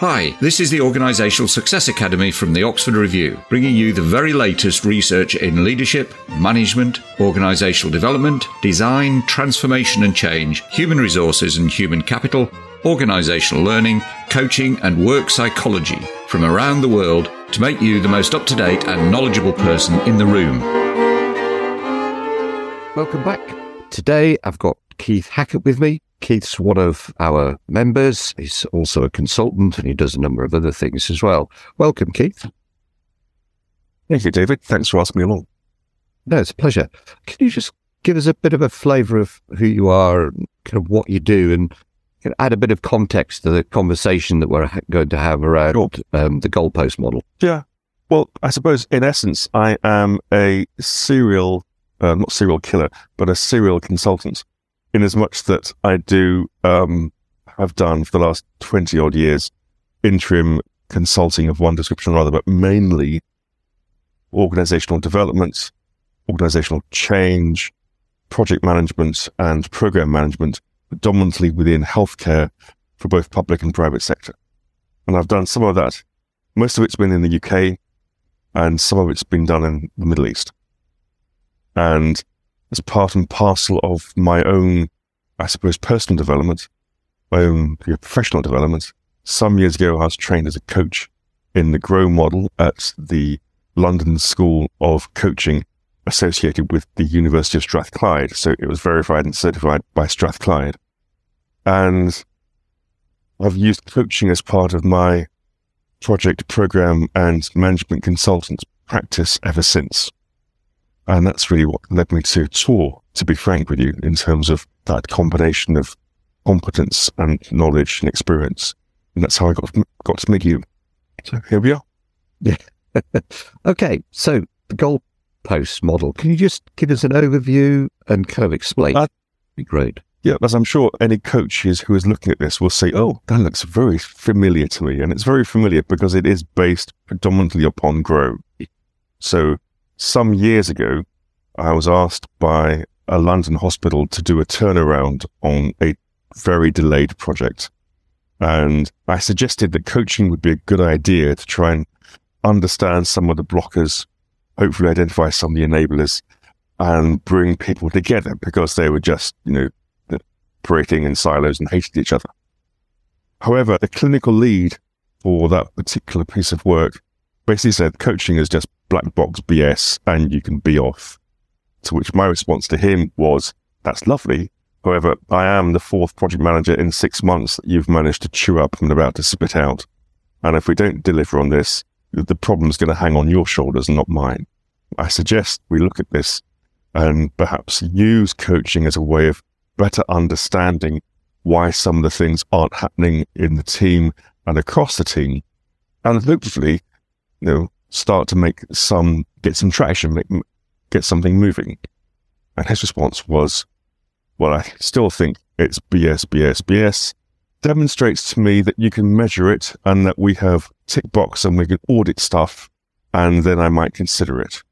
Hi, this is the Organisational Success Academy from the Oxford Review, bringing you the very latest research in leadership, management, organisational development, design, transformation and change, human resources and human capital, organisational learning, coaching, and work psychology from around the world to make you the most up to date and knowledgeable person in the room. Welcome back. Today I've got Keith Hackett with me. Keith's one of our members. He's also a consultant and he does a number of other things as well. Welcome, Keith. Thank you, David. Thanks for asking me along. No, it's a pleasure. Can you just give us a bit of a flavour of who you are and kind of what you do and add a bit of context to the conversation that we're going to have around sure. um, the goalpost model? Yeah. Well, I suppose in essence, I am a serial, uh, not serial killer, but a serial consultant in as much that I do, um, have done for the last 20 odd years, interim consulting of one description or other, but mainly organizational development, organizational change, project management and program management, predominantly within healthcare for both public and private sector. And I've done some of that. Most of it's been in the UK and some of it's been done in the Middle East. And as part and parcel of my own, I suppose, personal development, my own professional development. Some years ago, I was trained as a coach in the GROW model at the London School of Coaching associated with the University of Strathclyde. So it was verified and certified by Strathclyde. And I've used coaching as part of my project program and management consultant practice ever since. And that's really what led me to tour, to be frank with you, in terms of that combination of competence and knowledge and experience. And that's how I got, got to meet you. So here we are. Yeah. okay. So the goalpost model, can you just give us an overview and kind of explain? Uh, be great. Yeah, as I'm sure any coach is, who is looking at this will say, oh, that looks very familiar to me. And it's very familiar because it is based predominantly upon grow. So some years ago, I was asked by a London hospital to do a turnaround on a very delayed project. And I suggested that coaching would be a good idea to try and understand some of the blockers, hopefully identify some of the enablers and bring people together because they were just, you know, operating in silos and hated each other. However, the clinical lead for that particular piece of work basically said coaching is just black box BS and you can be off. To which my response to him was, that's lovely. However, I am the fourth project manager in six months that you've managed to chew up and about to spit out. And if we don't deliver on this, the problem's going to hang on your shoulders not mine. I suggest we look at this and perhaps use coaching as a way of better understanding why some of the things aren't happening in the team and across the team. And hopefully, you know, start to make some, get some traction, make, get something moving. And his response was, well, I still think it's BS, BS, BS. Demonstrates to me that you can measure it and that we have tick box and we can audit stuff and then I might consider it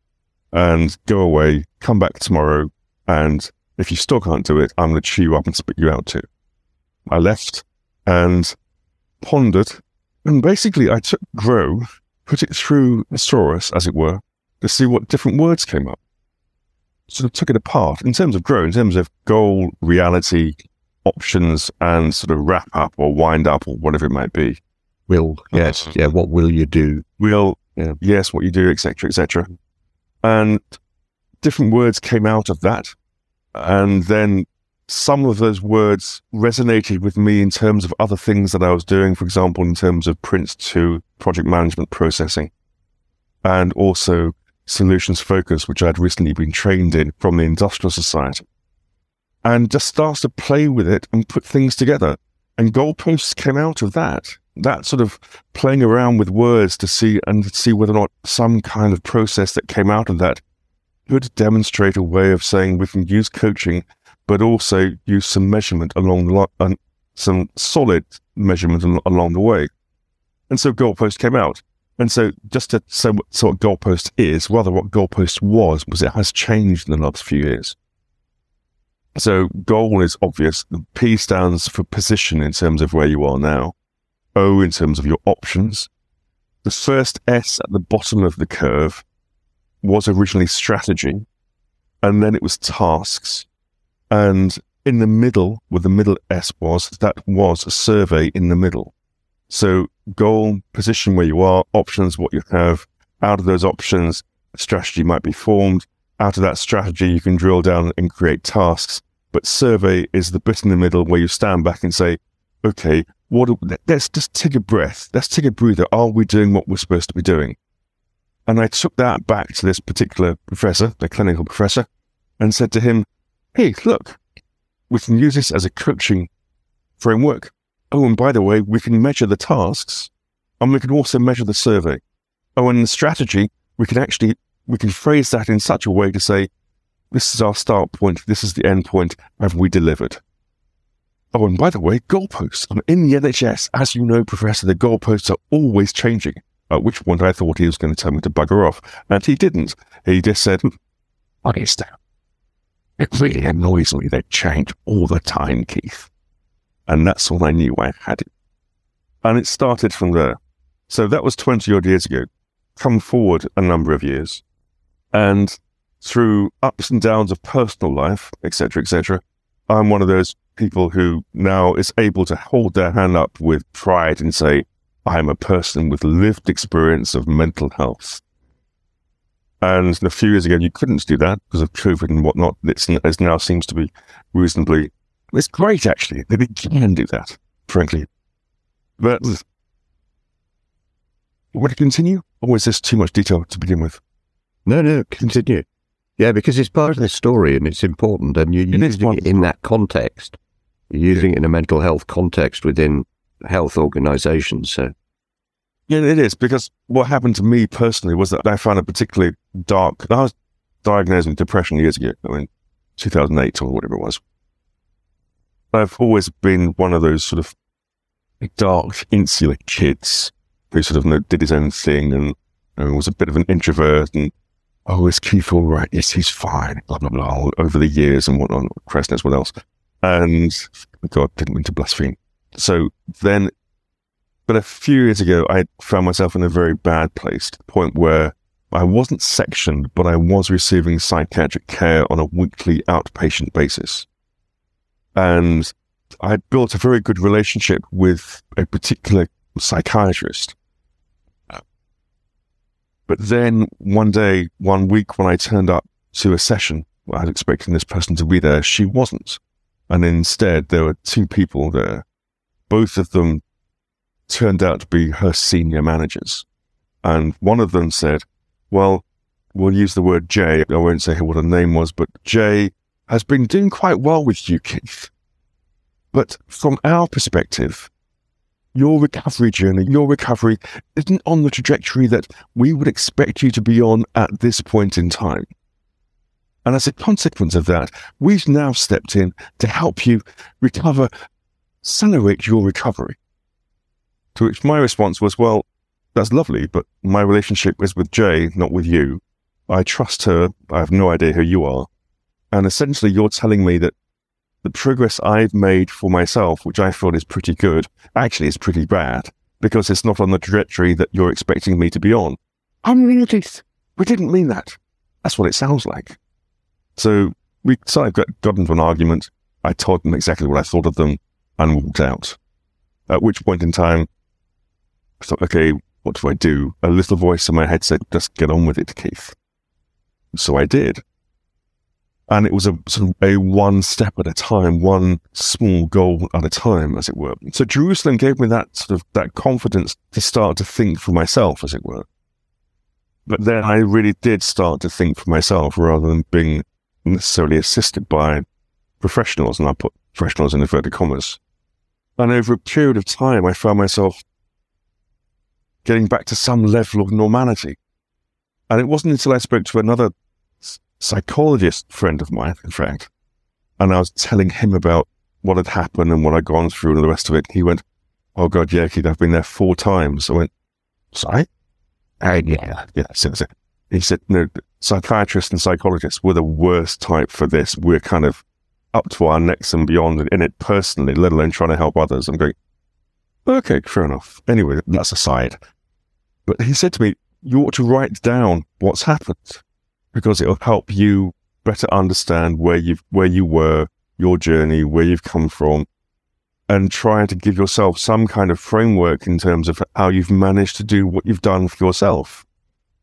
and go away, come back tomorrow. And if you still can't do it, I'm going to chew you up and spit you out too. I left and pondered and basically I took Grow put it through a thesaurus, as it were, to see what different words came up. Sort of took it apart in terms of grow, in terms of goal, reality, options, and sort of wrap up or wind up or whatever it might be. Will, yes, uh, yeah. What will you do? Will, yeah. yes, what you do, etc., etc. And different words came out of that, and then some of those words resonated with me in terms of other things that I was doing, for example, in terms of Prince 2 project management processing and also solutions focus, which I'd recently been trained in from the Industrial Society. And just started to play with it and put things together. And goalposts came out of that. That sort of playing around with words to see and see whether or not some kind of process that came out of that could demonstrate a way of saying we can use coaching but also use some measurement along the line, some solid measurement along the way. And so goalpost came out. And so just to say what, so what goalpost is, rather what goalpost was, was it has changed in the last few years. So goal is obvious. P stands for position in terms of where you are now. O in terms of your options. The first S at the bottom of the curve was originally strategy, and then it was tasks. And in the middle, where the middle S was, that was a survey in the middle. So goal, position where you are, options, what you have. Out of those options, strategy might be formed. Out of that strategy, you can drill down and create tasks. But survey is the bit in the middle where you stand back and say, okay, what, let's just take a breath. Let's take a breather. Are we doing what we're supposed to be doing? And I took that back to this particular professor, the clinical professor, and said to him, Hey, look, we can use this as a coaching framework. Oh, and by the way, we can measure the tasks and we can also measure the survey. Oh, and the strategy, we can actually, we can phrase that in such a way to say, this is our start point. This is the end point. Have we delivered? Oh, and by the way, goalposts. I'm in the NHS, as you know, Professor, the goalposts are always changing. At which point I thought he was going to tell me to bugger off. And he didn't. He just said, hmm, "I honest, it really annoys me they change all the time, Keith. And that's when I knew I had it. And it started from there. So that was 20 odd years ago. Come forward a number of years. And through ups and downs of personal life, etc., etc., I'm one of those people who now is able to hold their hand up with pride and say, I'm a person with lived experience of mental health. And a few years ago, you couldn't do that because of COVID and whatnot. It's, it now seems to be reasonably, it's great actually that it can do that, frankly. But would it continue? Or is this too much detail to begin with? No, no, continue. Yeah, because it's part of the story and it's important, and you're it using it in that context. You're using it in a mental health context within health organizations. So yeah, it is because what happened to me personally was that I found a particularly dark. I was diagnosed with depression years ago. I mean, 2008 or whatever it was. I've always been one of those sort of dark, insular kids who sort of did his own thing and, and, was a bit of an introvert and, oh, is Keith all right? Yes, he's fine, blah, blah, blah, over the years and whatnot. Christ what else. And God, didn't mean to blaspheme. So then but a few years ago, I found myself in a very bad place to the point where I wasn't sectioned, but I was receiving psychiatric care on a weekly outpatient basis. And I built a very good relationship with a particular psychiatrist. But then one day, one week, when I turned up to a session, I was expecting this person to be there, she wasn't. And instead, there were two people there, both of them turned out to be her senior managers. And one of them said, well, we'll use the word Jay. I won't say what her name was, but Jay has been doing quite well with you, Keith. But from our perspective, your recovery journey, your recovery isn't on the trajectory that we would expect you to be on at this point in time. And as a consequence of that, we've now stepped in to help you recover, accelerate your recovery. To which my response was, well, that's lovely, but my relationship is with Jay, not with you. I trust her. I have no idea who you are. And essentially, you're telling me that the progress I've made for myself, which I feel is pretty good, actually is pretty bad because it's not on the trajectory that you're expecting me to be on. I'm really, we didn't mean that. That's what it sounds like. So we sort of got, got into an argument. I told them exactly what I thought of them and walked out. At which point in time, Thought, okay, what do I do? A little voice in my head said, just get on with it, Keith. So I did. And it was a sort of a one step at a time, one small goal at a time, as it were. So Jerusalem gave me that sort of that confidence to start to think for myself, as it were. But then I really did start to think for myself rather than being necessarily assisted by professionals. And I put professionals in inverted commas. And over a period of time, I found myself getting back to some level of normality. And it wasn't until I spoke to another psychologist friend of mine, in fact, and I was telling him about what had happened and what I'd gone through and the rest of it. He went, Oh God, yeah, Keith, I've been there four times. I went, Sorry? Uh, yeah, yeah. So, so. He said, No, psychiatrists and psychologists were the worst type for this. We're kind of up to our necks and beyond in it personally, let alone trying to help others. I'm going, Okay, fair enough. Anyway, that's aside. But he said to me, you ought to write down what's happened because it'll help you better understand where you where you were, your journey, where you've come from, and try to give yourself some kind of framework in terms of how you've managed to do what you've done for yourself.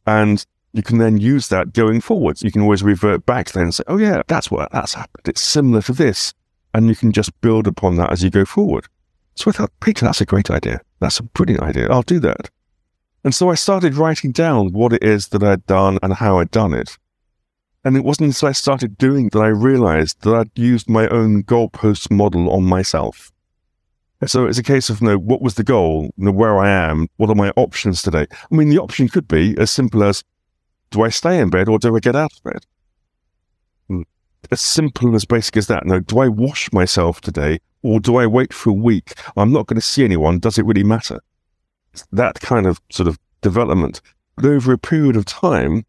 And you can then use that going forwards. You can always revert back then and say, oh yeah, that's what that's happened. It's similar to this. And you can just build upon that as you go forward. So I thought, Peter, that's a great idea. That's a brilliant idea. I'll do that. And so I started writing down what it is that I'd done and how I'd done it. And it wasn't until I started doing that I realized that I'd used my own goalpost model on myself. So it's a case of, you know, what was the goal? You know, where I am? What are my options today? I mean, the option could be as simple as, do I stay in bed or do I get out of bed? Hmm. As simple and as basic as that. No, do I wash myself today or do I wait for a week? I'm not going to see anyone. Does it really matter? That kind of sort of development. But over a period of time,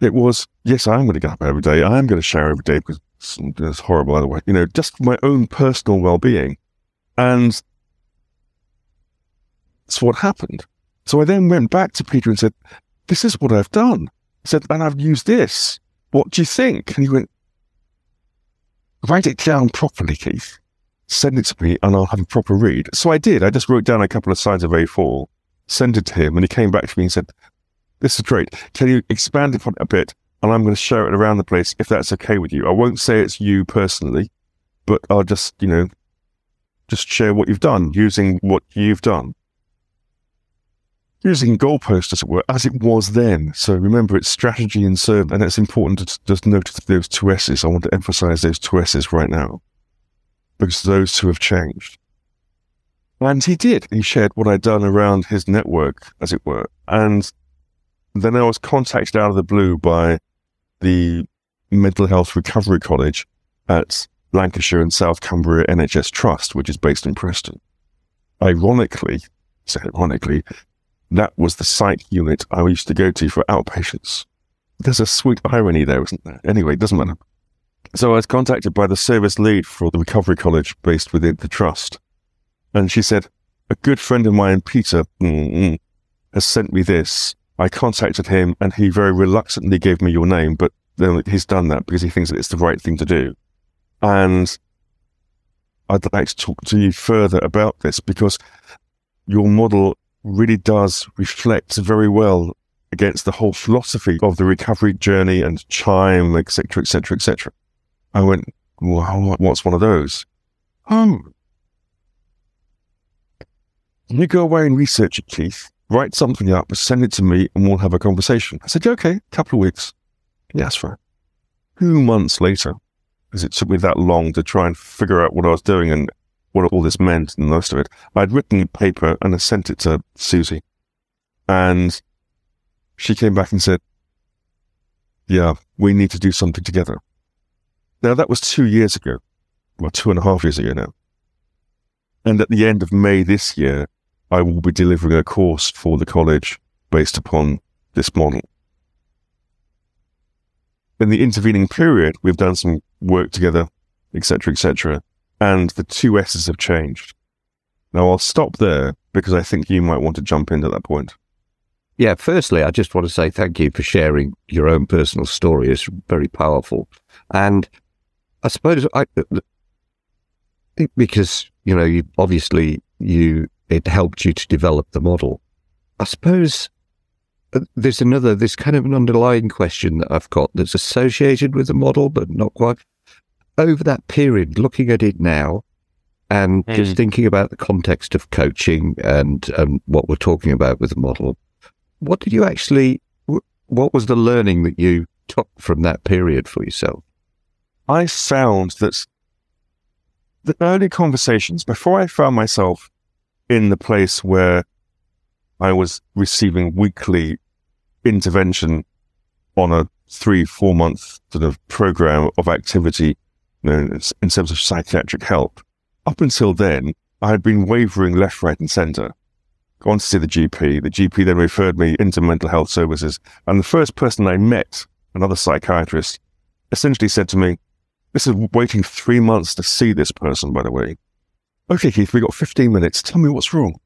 it was, yes, I am going to get up every day. I am going to shower every day because it's horrible otherwise. You know, just for my own personal well-being. And that's what happened. So I then went back to Peter and said, this is what I've done. I said, and I've used this. What do you think? And he went, write it down properly, Keith. Send it to me and I'll have a proper read. So I did. I just wrote down a couple of sides of A4 sent it to him, and he came back to me and said, This is great. Can you expand upon it a bit? And I'm going to share it around the place if that's okay with you. I won't say it's you personally, but I'll just, you know, just share what you've done using what you've done. Using goalposts, as it were, as it was then. So remember, it's strategy and serve, and it's important to just notice those two S's. I want to emphasize those two S's right now because those two have changed. And he did. He shared what I'd done around his network, as it were. And then I was contacted out of the blue by the Mental Health Recovery College at Lancashire and South Cumbria NHS Trust, which is based in Preston. Ironically, so ironically, that was the psych unit I used to go to for outpatients. There's a sweet irony there, isn't there? Anyway, it doesn't matter. So I was contacted by the service lead for the recovery college based within the trust. And she said, a good friend of mine, Peter, mm, has sent me this. I contacted him and he very reluctantly gave me your name, but he's done that because he thinks that it's the right thing to do. And I'd like to talk to you further about this because your model really does reflect very well against the whole philosophy of the recovery journey and CHIME, etc., etc., etc. I went, well, what's one of those? Oh, you go away and research it, Keith. Write something up, send it to me, and we'll have a conversation. I said, yeah, okay, couple of weeks. Yes, fine. Two months later, because it took me that long to try and figure out what I was doing and what all this meant and most of it, I'd written a paper and I sent it to Susie. And she came back and said, yeah, we need to do something together. Now, that was two years ago, well, two and a half years ago now. And at the end of May this year, I will be delivering a course for the college based upon this model. In the intervening period, we've done some work together, etc., etc., and the two S's have changed. Now I'll stop there because I think you might want to jump in at that point. Yeah, firstly, I just want to say thank you for sharing your own personal story. It's very powerful. And I suppose I, because, you know, you, obviously you it helped you to develop the model. I suppose uh, there's another, there's kind of an underlying question that I've got that's associated with the model, but not quite. Over that period, looking at it now, and mm. just thinking about the context of coaching and um, what we're talking about with the model, what did you actually, what was the learning that you took from that period for yourself? I found that the early conversations, before I found myself in the place where I was receiving weekly intervention on a three, four month sort of program of activity you know, in terms of psychiatric help. Up until then, I had been wavering left, right, and center. Gone to see the GP. The GP then referred me into mental health services. And the first person I met, another psychiatrist, essentially said to me, This is waiting three months to see this person, by the way. Okay, Keith, we've got 15 minutes. Tell me what's wrong.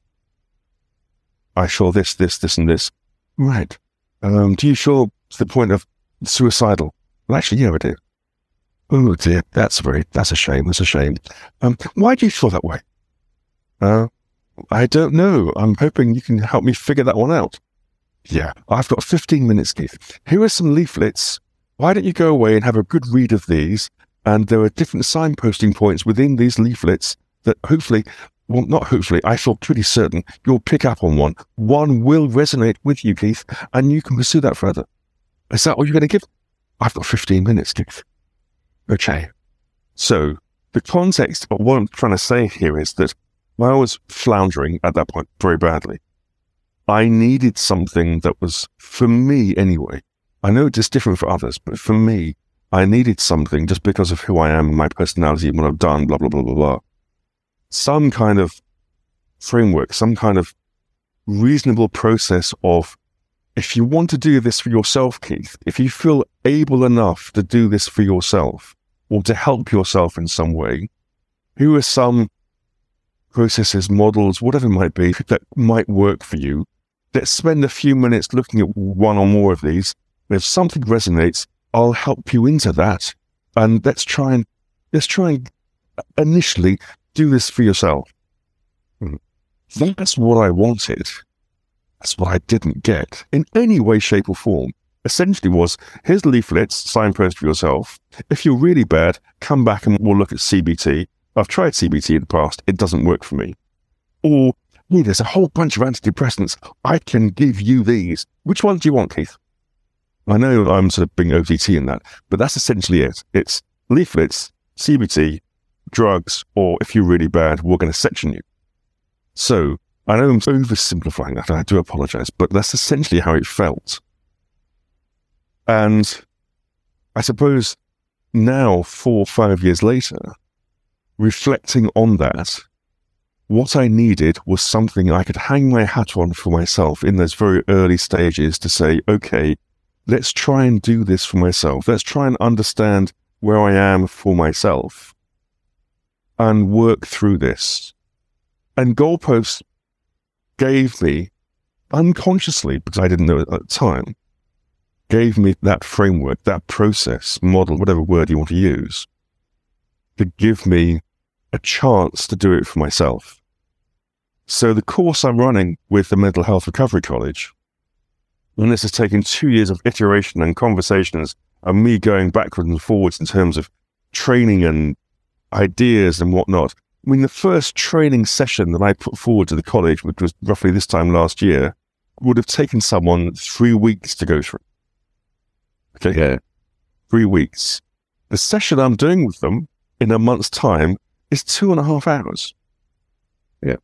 I saw this, this, this, and this. Right. Um, do you sure the point of suicidal? Well, actually, yeah, I do. Oh dear, that's very, that's a shame. That's a shame. Um, why do you feel that way? Uh, I don't know. I'm hoping you can help me figure that one out. Yeah, I've got 15 minutes, Keith. Here are some leaflets. Why don't you go away and have a good read of these? And there are different signposting points within these leaflets that hopefully, well, not hopefully, I feel pretty certain you'll pick up on one. One will resonate with you, Keith, and you can pursue that further. Is that all you're going to give? I've got 15 minutes, Keith. Okay. So the context of what I'm trying to say here is that I was floundering at that point very badly. I needed something that was, for me anyway, I know it's different for others, but for me, I needed something just because of who I am, my personality, and what I've done, blah, blah, blah, blah, blah. Some kind of framework, some kind of reasonable process of if you want to do this for yourself, Keith, if you feel able enough to do this for yourself or to help yourself in some way, who are some processes, models, whatever it might be that might work for you? Let's spend a few minutes looking at one or more of these. If something resonates, I'll help you into that. And let's try and, let's try and initially do this for yourself. Hmm. That's what I wanted. That's what I didn't get in any way, shape, or form. Essentially, was here's leaflets, signpost for yourself. If you're really bad, come back and we'll look at CBT. I've tried CBT in the past, it doesn't work for me. Or, there's a whole bunch of antidepressants. I can give you these. Which one do you want, Keith? I know I'm sort of being OTT in that, but that's essentially it. It's leaflets, CBT, drugs, or if you're really bad, we're going to section you. So I know I'm oversimplifying that. I do apologize, but that's essentially how it felt. And I suppose now, four or five years later, reflecting on that, what I needed was something I could hang my hat on for myself in those very early stages to say, okay, let's try and do this for myself. Let's try and understand where I am for myself and work through this. And goalposts gave me unconsciously, because I didn't know it at the time, gave me that framework, that process, model, whatever word you want to use, to give me a chance to do it for myself. So the course I'm running with the Mental Health Recovery College, and this has taken two years of iteration and conversations and me going backwards and forwards in terms of training and ideas and whatnot. I mean, the first training session that I put forward to the college, which was roughly this time last year, would have taken someone three weeks to go through. Okay. Yeah. Three weeks. The session I'm doing with them in a month's time is two and a half hours. Yeah.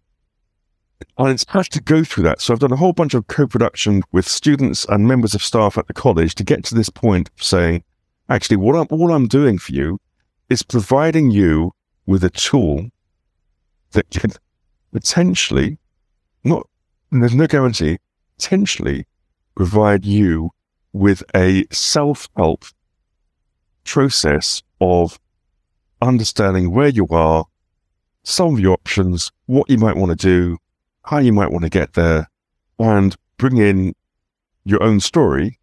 And it's had to go through that. So I've done a whole bunch of co-production with students and members of staff at the college to get to this point of saying, actually, what I'm, all I'm doing for you is providing you with a tool that can potentially, not, there's no guarantee, potentially provide you with a self help process of understanding where you are, some of your options, what you might want to do, how you might want to get there, and bring in your own story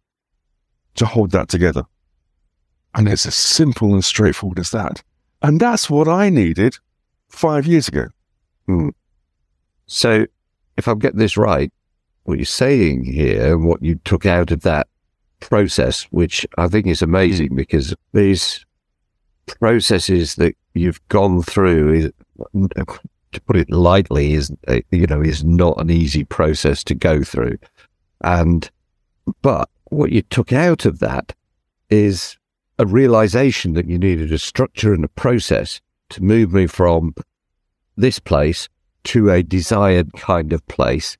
to hold that together. And it's as simple and straightforward as that. And that's what I needed five years ago. Hmm. So, if I get this right, what you're saying here, what you took out of that process, which I think is amazing because these processes that you've gone through, is, to put it lightly, is you know is not an easy process to go through, and but what you took out of that is a realization that you needed a structure and a process to move me from this place to a desired kind of place.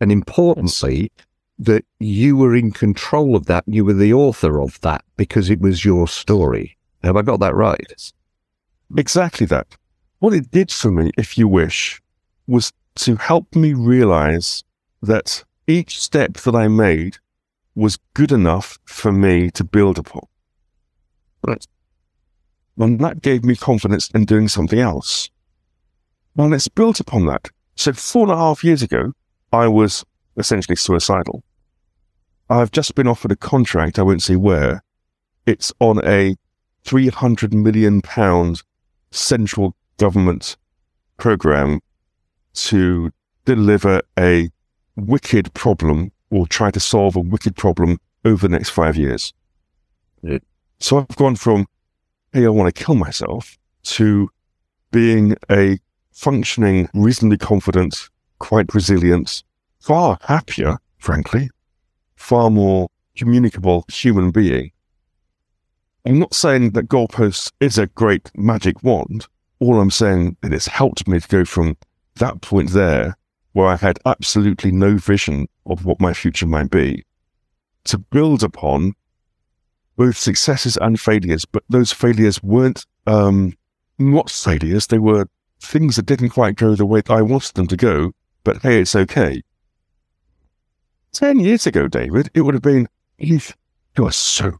And importantly, that you were in control of that. You were the author of that because it was your story. Have I got that right? Exactly that. What it did for me, if you wish, was to help me realize that each step that I made was good enough for me to build upon. And that gave me confidence in doing something else. And it's built upon that. So four and a half years ago, I was essentially suicidal. I've just been offered a contract, I won't say where. It's on a 300 million pound central government program to deliver a wicked problem or try to solve a wicked problem over the next five years. Yeah. So I've gone from, hey, I want to kill myself to being a functioning, reasonably confident, quite resilient, far happier, frankly, far more communicable human being. I'm not saying that goalposts is a great magic wand. All I'm saying that it's helped me to go from that point there, where I had absolutely no vision of what my future might be, to build upon both successes and failures. But those failures weren't um, not failures; they were things that didn't quite go the way I wanted them to go. But hey, it's okay. Ten years ago, David, it would have been you. You're so.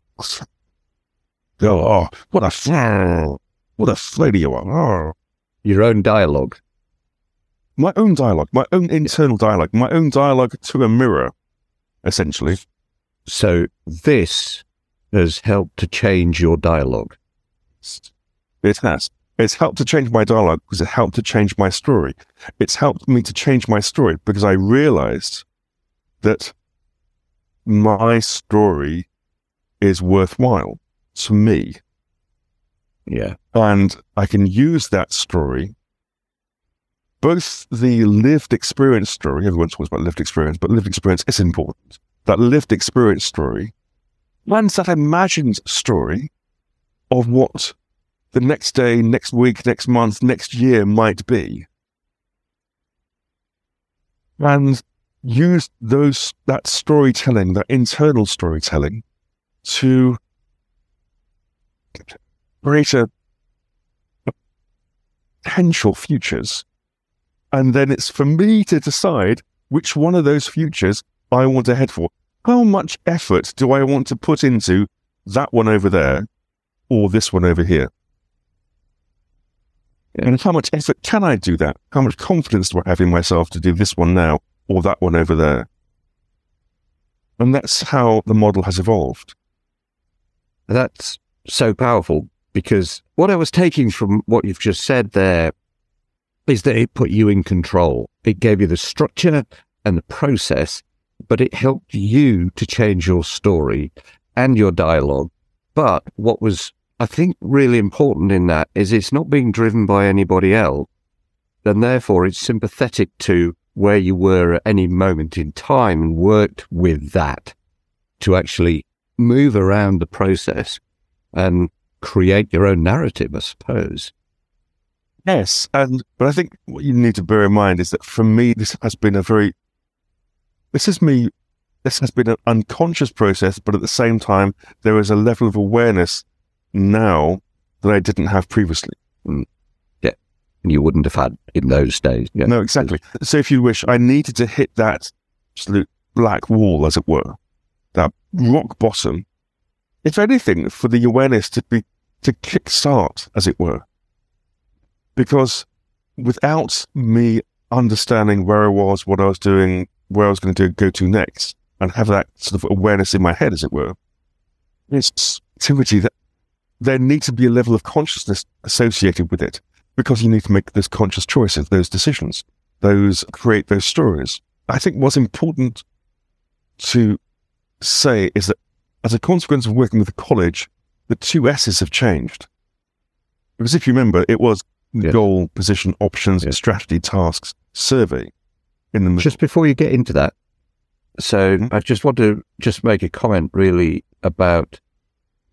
Oh, what a what a failure you are. Oh. Your own dialogue. My own dialogue, my own internal dialogue, my own dialogue to a mirror, essentially. So this has helped to change your dialogue. It has. It's helped to change my dialogue because it helped to change my story. It's helped me to change my story because I realized that my story is worthwhile to me. Yeah. And I can use that story, both the lived experience story, everyone talks about lived experience, but lived experience is important. That lived experience story, and that imagined story of what the next day, next week, next month, next year might be. And use those that storytelling, that internal storytelling, to create a, a potential futures. And then it's for me to decide which one of those futures I want to head for. How much effort do I want to put into that one over there or this one over here? And how much effort can I do that? How much confidence do I have in myself to do this one now or that one over there? And that's how the model has evolved. That's so powerful because what I was taking from what you've just said there is that it put you in control. It gave you the structure and the process, but it helped you to change your story and your dialogue. But what was, I think, really important in that is it's not being driven by anybody else. And therefore, it's sympathetic to where you were at any moment in time and worked with that to actually move around the process and create your own narrative, I suppose. Yes, and but I think what you need to bear in mind is that for me, this has been a very, this is me, this has been an unconscious process, but at the same time, there is a level of awareness now that I didn't have previously. Mm. Yeah, And you wouldn't have had in those days. Yeah. No, exactly. So if you wish, I needed to hit that absolute black wall, as it were, that rock bottom if anything, for the awareness to be to kickstart, as it were. Because without me understanding where I was, what I was doing, where I was going to do, go to next, and have that sort of awareness in my head, as it were, it's activity that there needs to be a level of consciousness associated with it because you need to make those conscious choices, those decisions, those create those stories. I think what's important to say is that as a consequence of working with the college, the two S's have changed. Because if you remember, it was Yeah. goal, position, options, Yeah. strategy, tasks, survey in the. Just before you get into that, so. I just want to just make a comment really about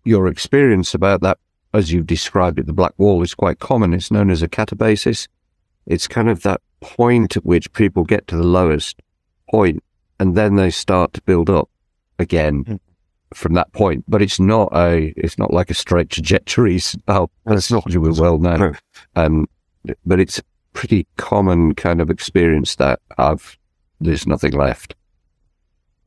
your experience about that, as you've described it. The black wall is quite common. It's known as a catabasis. It's kind of that point at which people get to the lowest point, and then they start to build up again Mm. from that point. But it's not a, it's not like a straight trajectory. Oh, It's not. you will well know. No. Um, but it's pretty common kind of experience that I've, there's nothing left.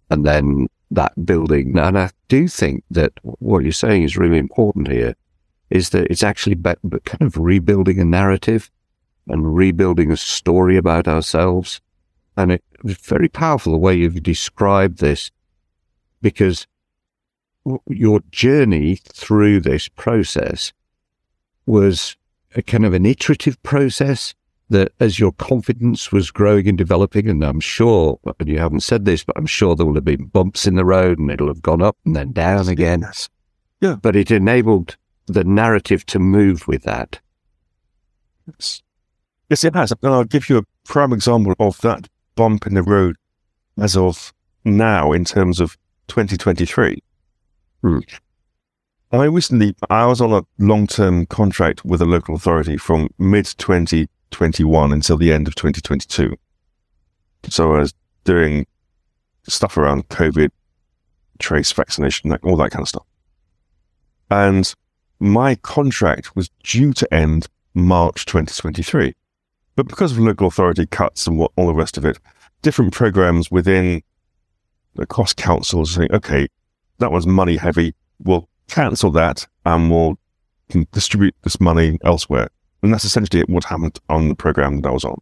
And then that building. And I do think that what you're saying is really important here is that it's actually be- kind of rebuilding a narrative and rebuilding a story about ourselves. And it, it's very powerful the way you've described this because your journey through this process was a kind of an iterative process that as your confidence was growing and developing, and I'm sure, and you haven't said this, but I'm sure there will have been bumps in the road and it'll have gone up and then down again. Yeah. But it enabled the narrative to move with that. Yes, yes it has. And I'll give you a prime example of that bump in the road as of now in terms of 2023. Hmm. I recently, I was on a long term contract with a local authority from mid 2021 until the end of 2022. So I was doing stuff around COVID, trace vaccination, all that kind of stuff. And my contract was due to end March 2023. But because of local authority cuts and what, all the rest of it, different programs within the cost councils saying, okay, that was money heavy. We'll cancel that and we'll distribute this money elsewhere. And that's essentially what happened on the program that I was on.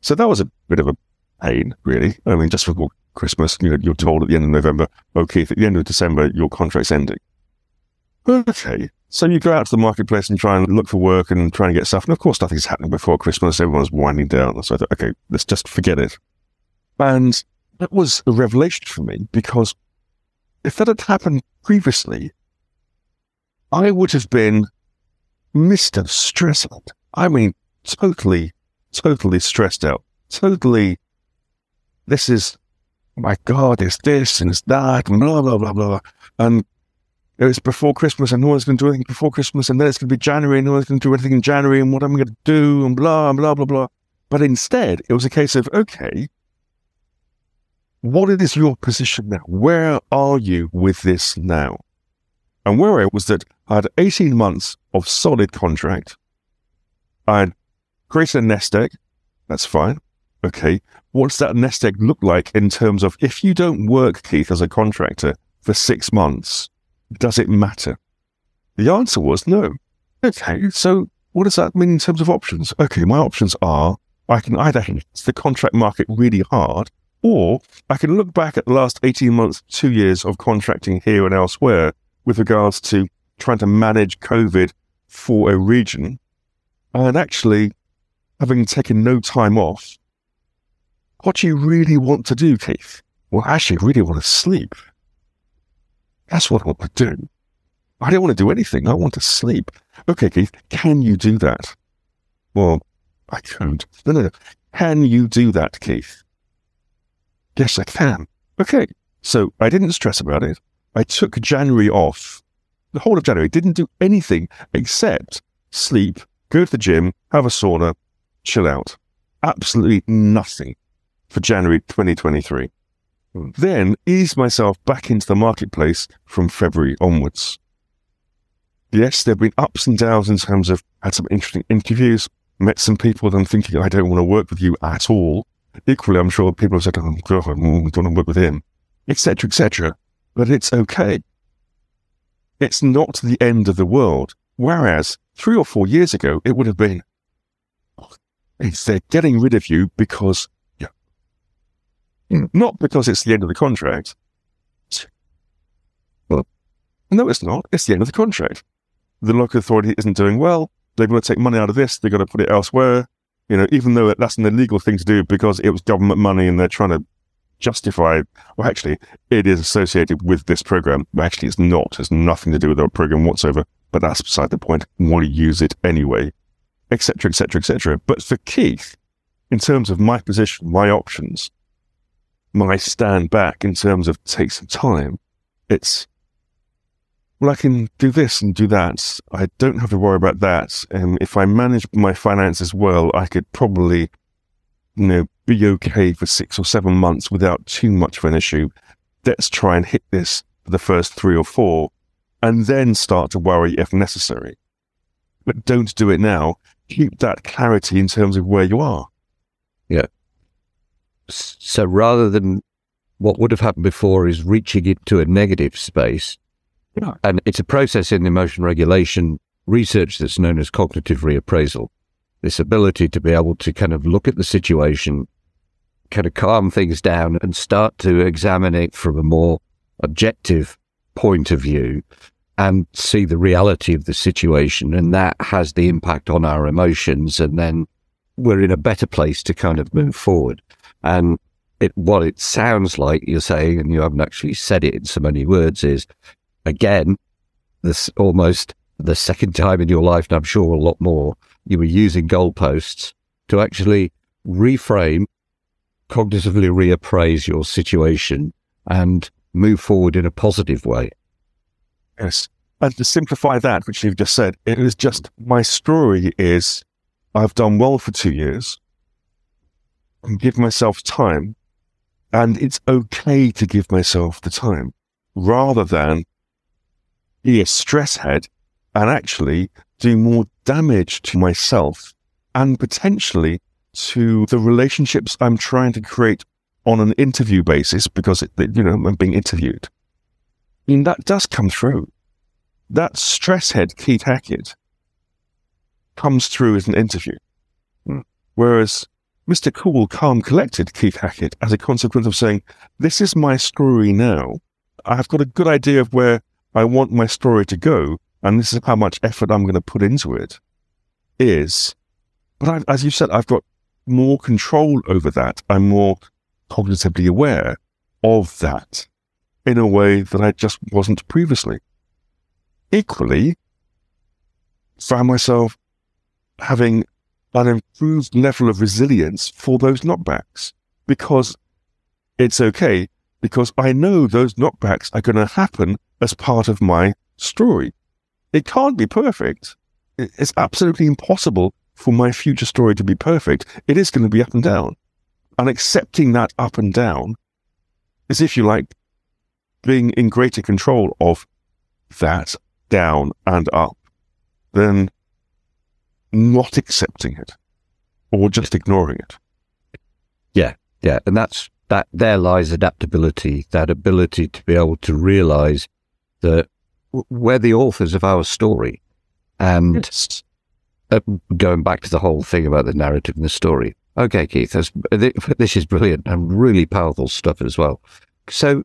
So that was a bit of a pain, really. I mean, just before Christmas, you know, you're told at the end of November, okay, at the end of December, your contract's ending. Okay. So you go out to the marketplace and try and look for work and try and get stuff. And of course, nothing's happening before Christmas. Everyone's winding down. So I thought, okay, let's just forget it. And that was a revelation for me because if that had happened previously, I would have been Mr. Stressed out. I mean, totally, totally stressed out. Totally, this is, oh my God, it's this and it's that and blah, blah, blah, blah. And it's before Christmas and no one's going to do anything before Christmas and then it's going to be January and no one's going to do anything in January and what am I going to do and blah, blah, blah, blah. But instead, it was a case of, okay, what is your position now? Where are you with this now? And where I was that I had 18 months of solid contract. I had created a nest egg. That's fine. Okay. What's that nest egg look like in terms of if you don't work, Keith, as a contractor for six months, does it matter? The answer was no. Okay. So what does that mean in terms of options? Okay. My options are I can either hit the contract market really hard or I can look back at the last 18 months, two years of contracting here and elsewhere with regards to trying to manage COVID for a region and actually having taken no time off. What do you really want to do, Keith? Well, actually, really want to sleep. That's what I want to do. I don't want to do anything. I want to sleep. Okay, Keith, can you do that? Well, I can't. No, no, no. Can you do that, Keith? Yes, I can. Okay. So I didn't stress about it. I took January off, the whole of January, didn't do anything except sleep, go to the gym, have a sauna, chill out. Absolutely nothing for January 2023. Hmm. Then ease myself back into the marketplace from February onwards. Yes, there have been ups and downs in terms of had some interesting interviews, met some people that I'm thinking I don't want to work with you at all. Equally, I'm sure people have said, oh, God, I don't want to work with him, etc., etc. But it's okay. It's not the end of the world. Whereas three or four years ago, it would have been, it's they're getting rid of you because, yeah, hmm. not because it's the end of the contract. Well, no, it's not. It's the end of the contract. The local authority isn't doing well. They're going to take money out of this. They've got to put it elsewhere. You know, even though that's an illegal thing to do because it was government money and they're trying to justify, well, actually, it is associated with this program. Actually, it's not. It's nothing to do with our program whatsoever, but that's beside the point. Want to use it anyway, etc., etc., etc. But for Keith, in terms of my position, my options, my stand back in terms of take some time, it's well, I can do this and do that. I don't have to worry about that. And if I manage my finances well, I could probably, you know, be okay for six or seven months without too much of an issue. Let's try and hit this for the first three or four and then start to worry if necessary. But don't do it now. Keep that clarity in terms of where you are. Yeah. So rather than what would have happened before is reaching into a negative space, yeah. And it's a process in emotion regulation research that's known as cognitive reappraisal. This ability to be able to kind of look at the situation, kind of calm things down and start to examine it from a more objective point of view and see the reality of the situation. And that has the impact on our emotions. And then we're in a better place to kind of move forward. And it, what it sounds like you're saying, and you haven't actually said it in so many words, is again, this almost the second time in your life, and I'm sure a lot more, you were using goalposts to actually reframe, cognitively reappraise your situation and move forward in a positive way. Yes. And to simplify that, which you've just said, it is just my story is I've done well for two years and give myself time. And it's okay to give myself the time rather than be a stress head and actually do more damage to myself and potentially to the relationships I'm trying to create on an interview basis because, it, you know, I'm being interviewed. I mean, that does come through. That stress head, Keith Hackett, comes through as an interview. Hmm. Whereas Mr. Cool, calm, collected Keith Hackett, as a consequence of saying, This is my story now. I've got a good idea of where I want my story to go, and this is how much effort I'm going to put into it. Is, but I've, as you said, I've got more control over that. I'm more cognitively aware of that in a way that I just wasn't previously. Equally, found myself having an improved level of resilience for those knockbacks because it's okay because I know those knockbacks are going to happen as part of my story. It can't be perfect. It's absolutely impossible for my future story to be perfect. It is going to be up and down. And accepting that up and down is, if you like, being in greater control of that down and up than not accepting it or just ignoring it. Yeah, yeah. And that's that there lies adaptability, that ability to be able to realize that we're the authors of our story. And yes. Uh, going back to the whole thing about the narrative and the story. Okay, Keith, this is brilliant and really powerful stuff as well. So,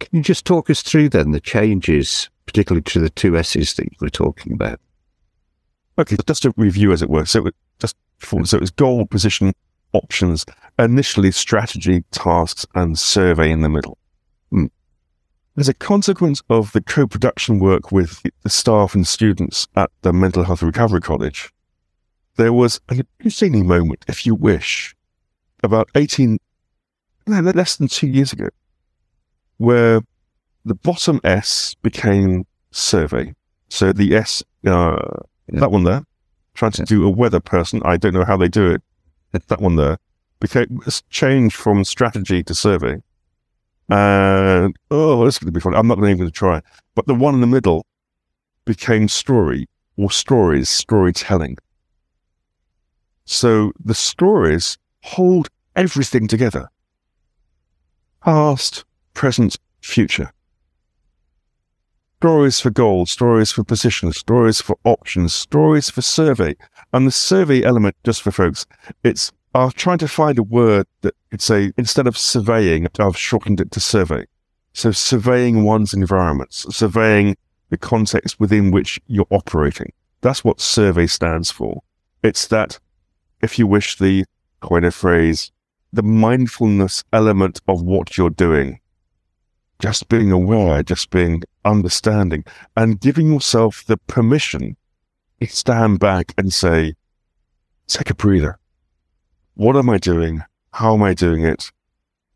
can you just talk us through then the changes, particularly to the two S's that you were talking about? Okay, just a review, as it were. So, it just so it was goal, position, options, initially strategy, tasks, and survey in the middle. Hmm. As a consequence of the co-production work with the staff and students at the Mental Health Recovery College, there was an interesting moment, if you wish, about 18, no, less than two years ago, where the bottom S became survey. So the S, uh, yeah. that one there, trying to yeah. do a weather person. I don't know how they do it. that one there became changed from strategy to survey. And oh, this is going to be fun. I'm not even going to try. But the one in the middle became story or stories, storytelling. So the stories hold everything together past, present, future. Stories for goal, stories for position, stories for options, stories for survey. And the survey element, just for folks, it's I was trying to find a word that could say, instead of surveying, I've shortened it to survey. So surveying one's environments, surveying the context within which you're operating. That's what survey stands for. It's that, if you wish, the coin a phrase, the mindfulness element of what you're doing. Just being aware, just being understanding and giving yourself the permission to stand back and say, take a breather what am I doing? How am I doing it?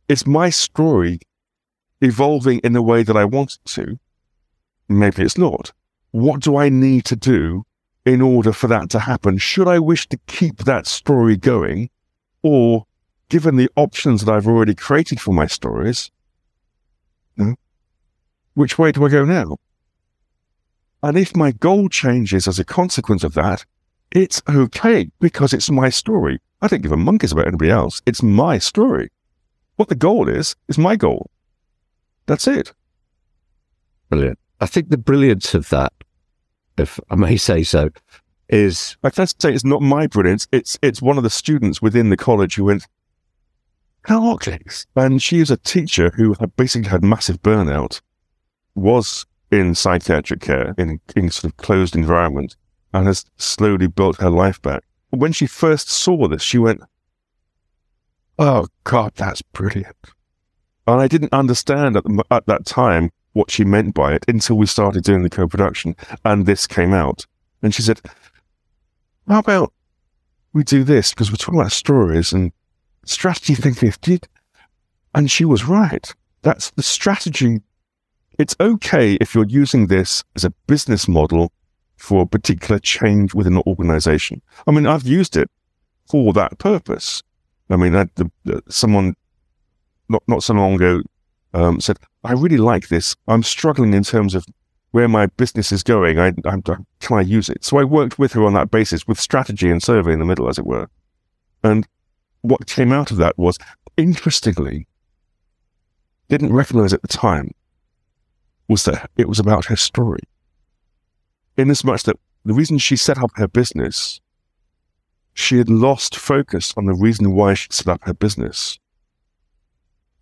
Is my story evolving in the way that I want it to? Maybe it's not. What do I need to do in order for that to happen? Should I wish to keep that story going? Or, given the options that I've already created for my stories, hmm, which way do I go now? And if my goal changes as a consequence of that, it's okay because it's my story. I don't give a monkeys about anybody else. It's my story. What the goal is, is my goal. That's it. Brilliant. I think the brilliance of that, if I may say so, is I can't say it's not my brilliance. It's it's one of the students within the college who went, okay. And she is a teacher who had basically had massive burnout, was in psychiatric care in, in sort of closed environment, and has slowly built her life back. When she first saw this, she went, Oh God, that's brilliant. And I didn't understand at, the, at that time what she meant by it until we started doing the co-production and this came out. And she said, how about we do this? Because we're talking about stories and strategy thinking. And she was right. That's the strategy. It's okay if you're using this as a business model for a particular change within an organization. I mean, I've used it for that purpose. I mean, the, the, someone not not so long ago um, said, "I really like this. I'm struggling in terms of where my business is going. I, I, can I use it?" So I worked with her on that basis, with strategy and survey in the middle, as it were. And what came out of that was, interestingly, didn't recognize at the time, was that it was about her story. In as much that the reason she set up her business she had lost focus on the reason why she'd set up her business.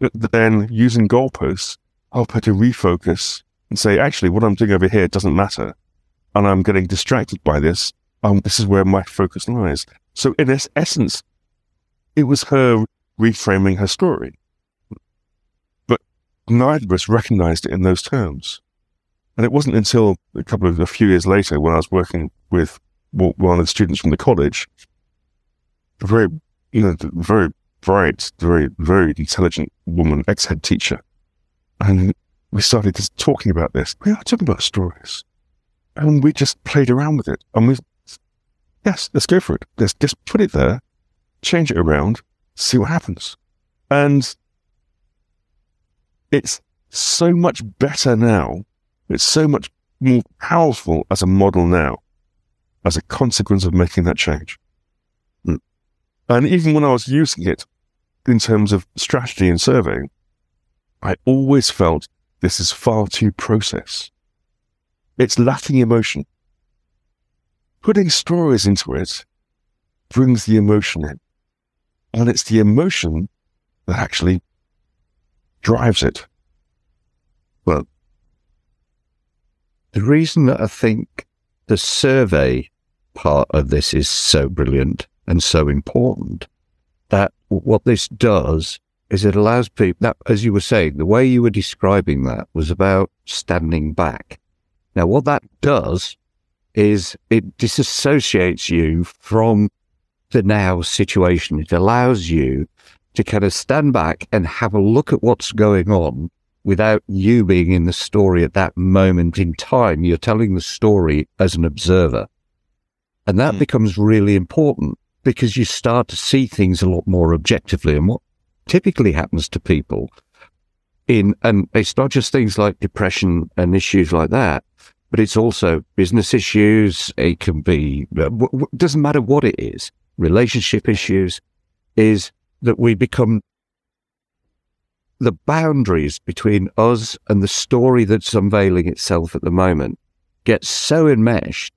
But then using goalposts help her to refocus and say, actually, what I'm doing over here doesn't matter. And I'm getting distracted by this. Um, this is where my focus lies. So in essence, it was her reframing her story. But neither of us recognized it in those terms. And it wasn't until a couple of, a few years later when I was working with one of the students from the college a very, you know, very bright, very, very intelligent woman, ex-head teacher. And we started just talking about this. We are talking about stories. And we just played around with it. And we, yes, let's go for it. Let's just put it there, change it around, see what happens. And it's so much better now. It's so much more powerful as a model now, as a consequence of making that change. Mm. And even when I was using it in terms of strategy and surveying, I always felt this is far too process. It's lacking emotion. Putting stories into it brings the emotion in. And it's the emotion that actually drives it. Well, the reason that I think the survey part of this is so brilliant and so important that what this does is it allows people that, as you were saying, the way you were describing that was about standing back. Now, what that does is it disassociates you from the now situation. It allows you to kind of stand back and have a look at what's going on without you being in the story at that moment in time. You're telling the story as an observer. And that mm. becomes really important because you start to see things a lot more objectively. And what typically happens to people in, and it's not just things like depression and issues like that, but it's also business issues. It can be, uh, doesn't matter what it is, relationship issues, is that we become the boundaries between us and the story that's unveiling itself at the moment get so enmeshed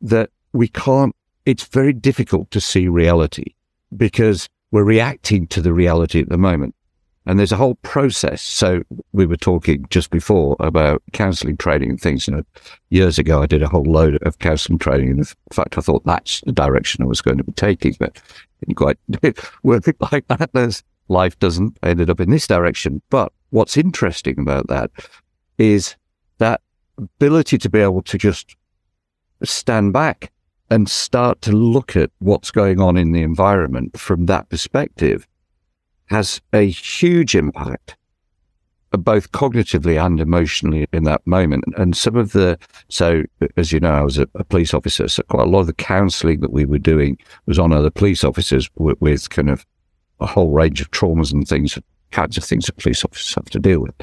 that we can't it's very difficult to see reality because we're reacting to the reality at the moment. And there's a whole process. So we were talking just before about counseling training and things. You know, years ago, I did a whole load of counseling training. In fact, I thought that's the direction I was going to be taking, but didn't quite work like that. There's, life doesn't ended up in this direction. But what's interesting about that is that ability to be able to just stand back and start to look at what's going on in the environment from that perspective has a huge impact both cognitively and emotionally in that moment. And some of the, so as you know, I was a, a police officer, so quite a lot of the counselling that we were doing was on other police officers with, with, kind of a whole range of traumas and things, kinds of things that police officers have to deal with.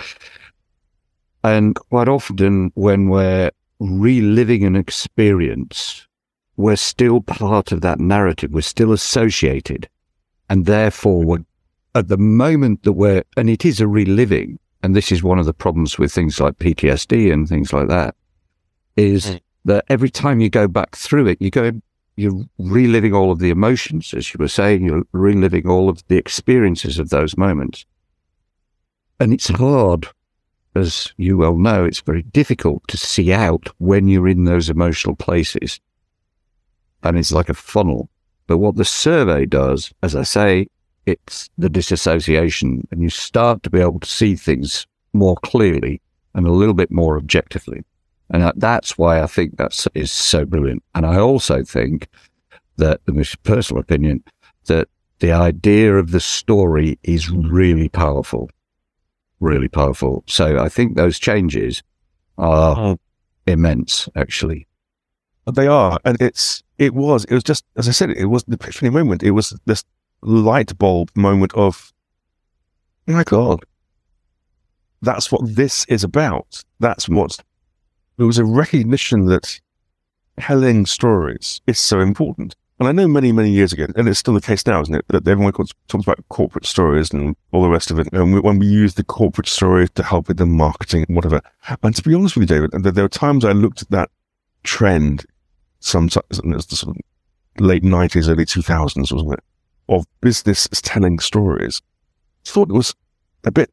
And quite often when we're reliving an experience we're still part of that narrative. We're still associated. And therefore, we're, at the moment that we're, and it is a reliving, and this is one of the problems with things like PTSD and things like that, is mm. that every time you go back through it, you go, you're reliving all of the emotions, as you were saying, you're reliving all of the experiences of those moments. And it's hard, as you well know, it's very difficult to see out when you're in those emotional places. And it's like a funnel. But what the survey does, as I say, it's the disassociation, and you start to be able to see things more clearly and a little bit more objectively. And that's why I think that is so brilliant. And I also think that, in this personal opinion, that the idea of the story is really powerful, really powerful. So I think those changes are oh. immense, actually. They are, and it's it was it was just as I said, it was the epiphany moment. It was this light bulb moment of, oh my God, that's what this is about. That's what it was a recognition that telling stories is so important. And I know many, many years ago, and it's still the case now, isn't it? That everyone talks about corporate stories and all the rest of it. And when we use the corporate story to help with the marketing and whatever. And to be honest with you, David, there were times I looked at that trend, sometimes, was the late 90s, early 2000s, wasn't it? Of business telling stories. I Thought it was a bit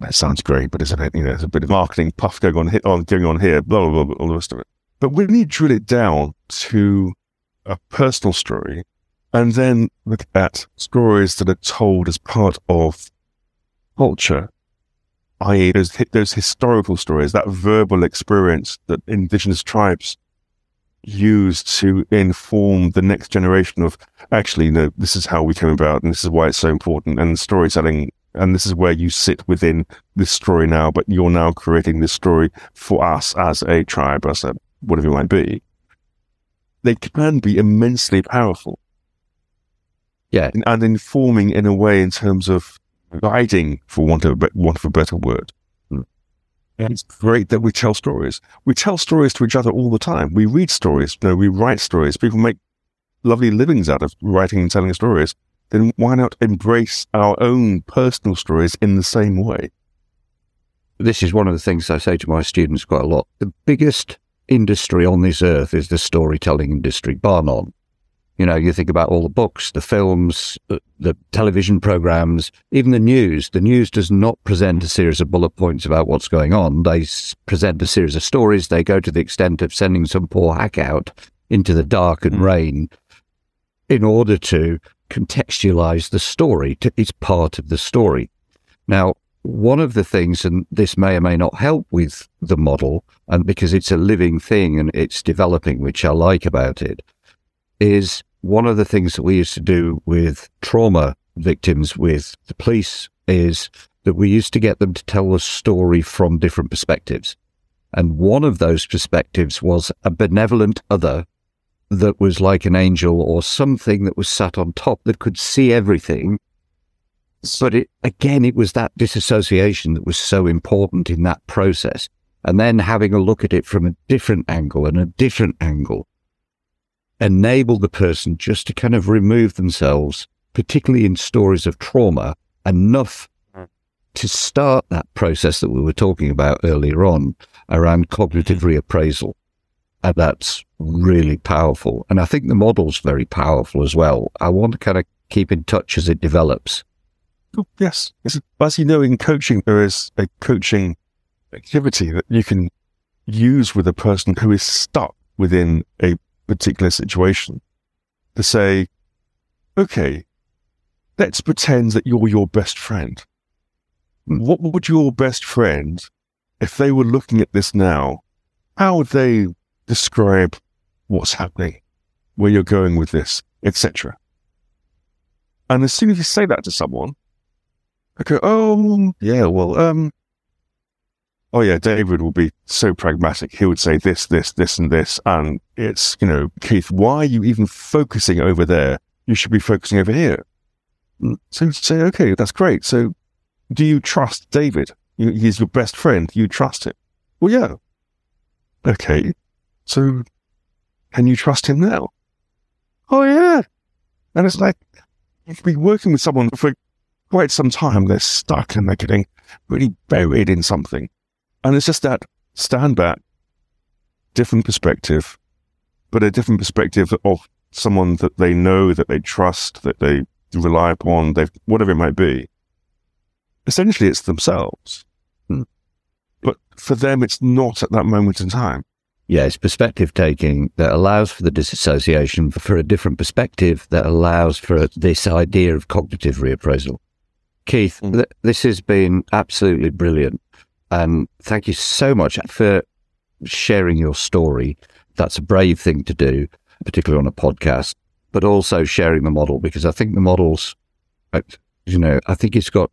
that sounds great, but it's a bit, you know, there's a bit of marketing puff going on, on going on here, blah, blah, blah, all the rest of it. But when you drill it down to a personal story and then look at stories that are told as part of culture, i.e. those, those historical stories, that verbal experience that indigenous tribes use to inform the next generation of actually, know, this is how we came about and this is why it's so important. And storytelling and this is where you sit within this story now, but you're now creating this story for us as a tribe, as a whatever it might be. They can be immensely powerful. Yeah. And, and informing in a way in terms of guiding, for want of a, want of a better word. And it's great that we tell stories. We tell stories to each other all the time. We read stories. You know, we write stories. People make lovely livings out of writing and telling stories then why not embrace our own personal stories in the same way? This is one of the things I say to my students quite a lot. The biggest industry on this earth is the storytelling industry, bar none. You know, you think about all the books, the films, the television programs, even the news. The news does not present a series of bullet points about what's going on. They present a series of stories. They go to the extent of sending some poor hack out into the dark and mm. rain in order to contextualize the story. To, it's part of the story. Now, one of the things, and this may or may not help with the model, and because it's a living thing and it's developing, which I like about it, is one of the things that we used to do with trauma victims with the police is that we used to get them to tell a story from different perspectives. And one of those perspectives was a benevolent other that was like an angel or something that was sat on top that could see everything. But it, again, it was that disassociation that was so important in that process. And then having a look at it from a different angle and a different angle enable the person just to kind of remove themselves, particularly in stories of trauma, enough hmm. to start that process that we were talking about earlier on around hmm. cognitive reappraisal. And that's really powerful. And I think the model's very powerful as well. I want to kind of keep in touch as it develops. Oh, yes. As you know, in coaching, there is a coaching activity that you can use with a person who is stuck within a particular situation to say, okay, let's pretend that you're your best friend. What would your best friend, if they were looking at this now, how would they describe what's happening, where you're going with this, etc. And as soon as you say that to someone, I go, oh, yeah, well, um, oh yeah, David will be so pragmatic. He would say this, this, this, and this. And it's, you know, Keith, why are you even focusing over there? You should be focusing over here. Mm, so say, okay, that's great. So do you trust David? He's your best friend. You trust him? Well, yeah. Okay. So can you trust him now? Oh, yeah. And it's like, you've been working with someone for quite some time. They're stuck and they're getting really buried in something. And it's just that stand back, different perspective, but a different perspective of someone that they know, that they trust, that they rely upon, they whatever it might be. Essentially, it's themselves. Hmm. But for them, it's not at that moment in time. Yeah, it's perspective taking that allows for the disassociation for a different perspective that allows for this idea of cognitive reappraisal. Keith, Mm. th- this has been absolutely brilliant. And thank you so much for sharing your story. That's a brave thing to do, particularly on a podcast, but also sharing the model because I think the model's, uh, you know, I think it's got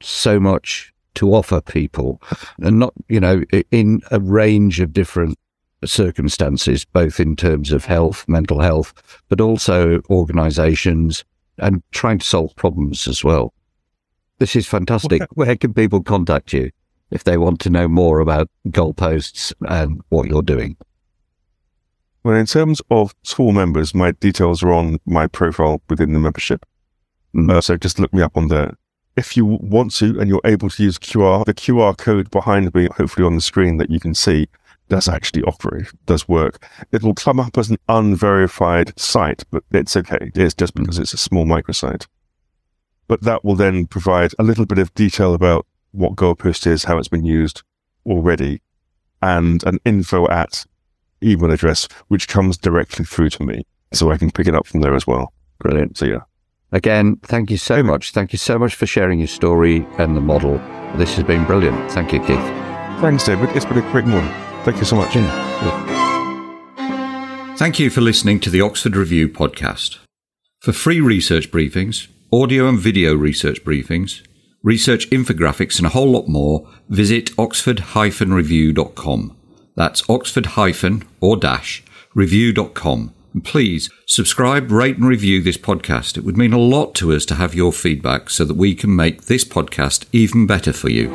so much to offer people and not, you know, in a range of different circumstances, both in terms of health, mental health, but also organizations and trying to solve problems as well. This is fantastic. Where can people contact you if they want to know more about goalposts and what you're doing? Well, in terms of school members, my details are on my profile within the membership. Mm. Uh, so just look me up on there. If you want to and you're able to use QR, the QR code behind me, hopefully on the screen that you can see, does actually operate, does work. It will come up as an unverified site, but it's okay. It's just because it's a small microsite. But that will then provide a little bit of detail about what Goalpost is, how it's been used already, and an info at email address, which comes directly through to me. So I can pick it up from there as well. Brilliant. So yeah. Again, thank you so much. Thank you so much for sharing your story and the model. This has been brilliant. Thank you, Keith. Thanks, David. It's been a great morning. Thank you so much. Yeah. Thank you for listening to the Oxford Review podcast. For free research briefings, audio and video research briefings, research infographics, and a whole lot more, visit oxford-review.com. That's oxford- or dash review.com. And please subscribe, rate, and review this podcast. It would mean a lot to us to have your feedback so that we can make this podcast even better for you.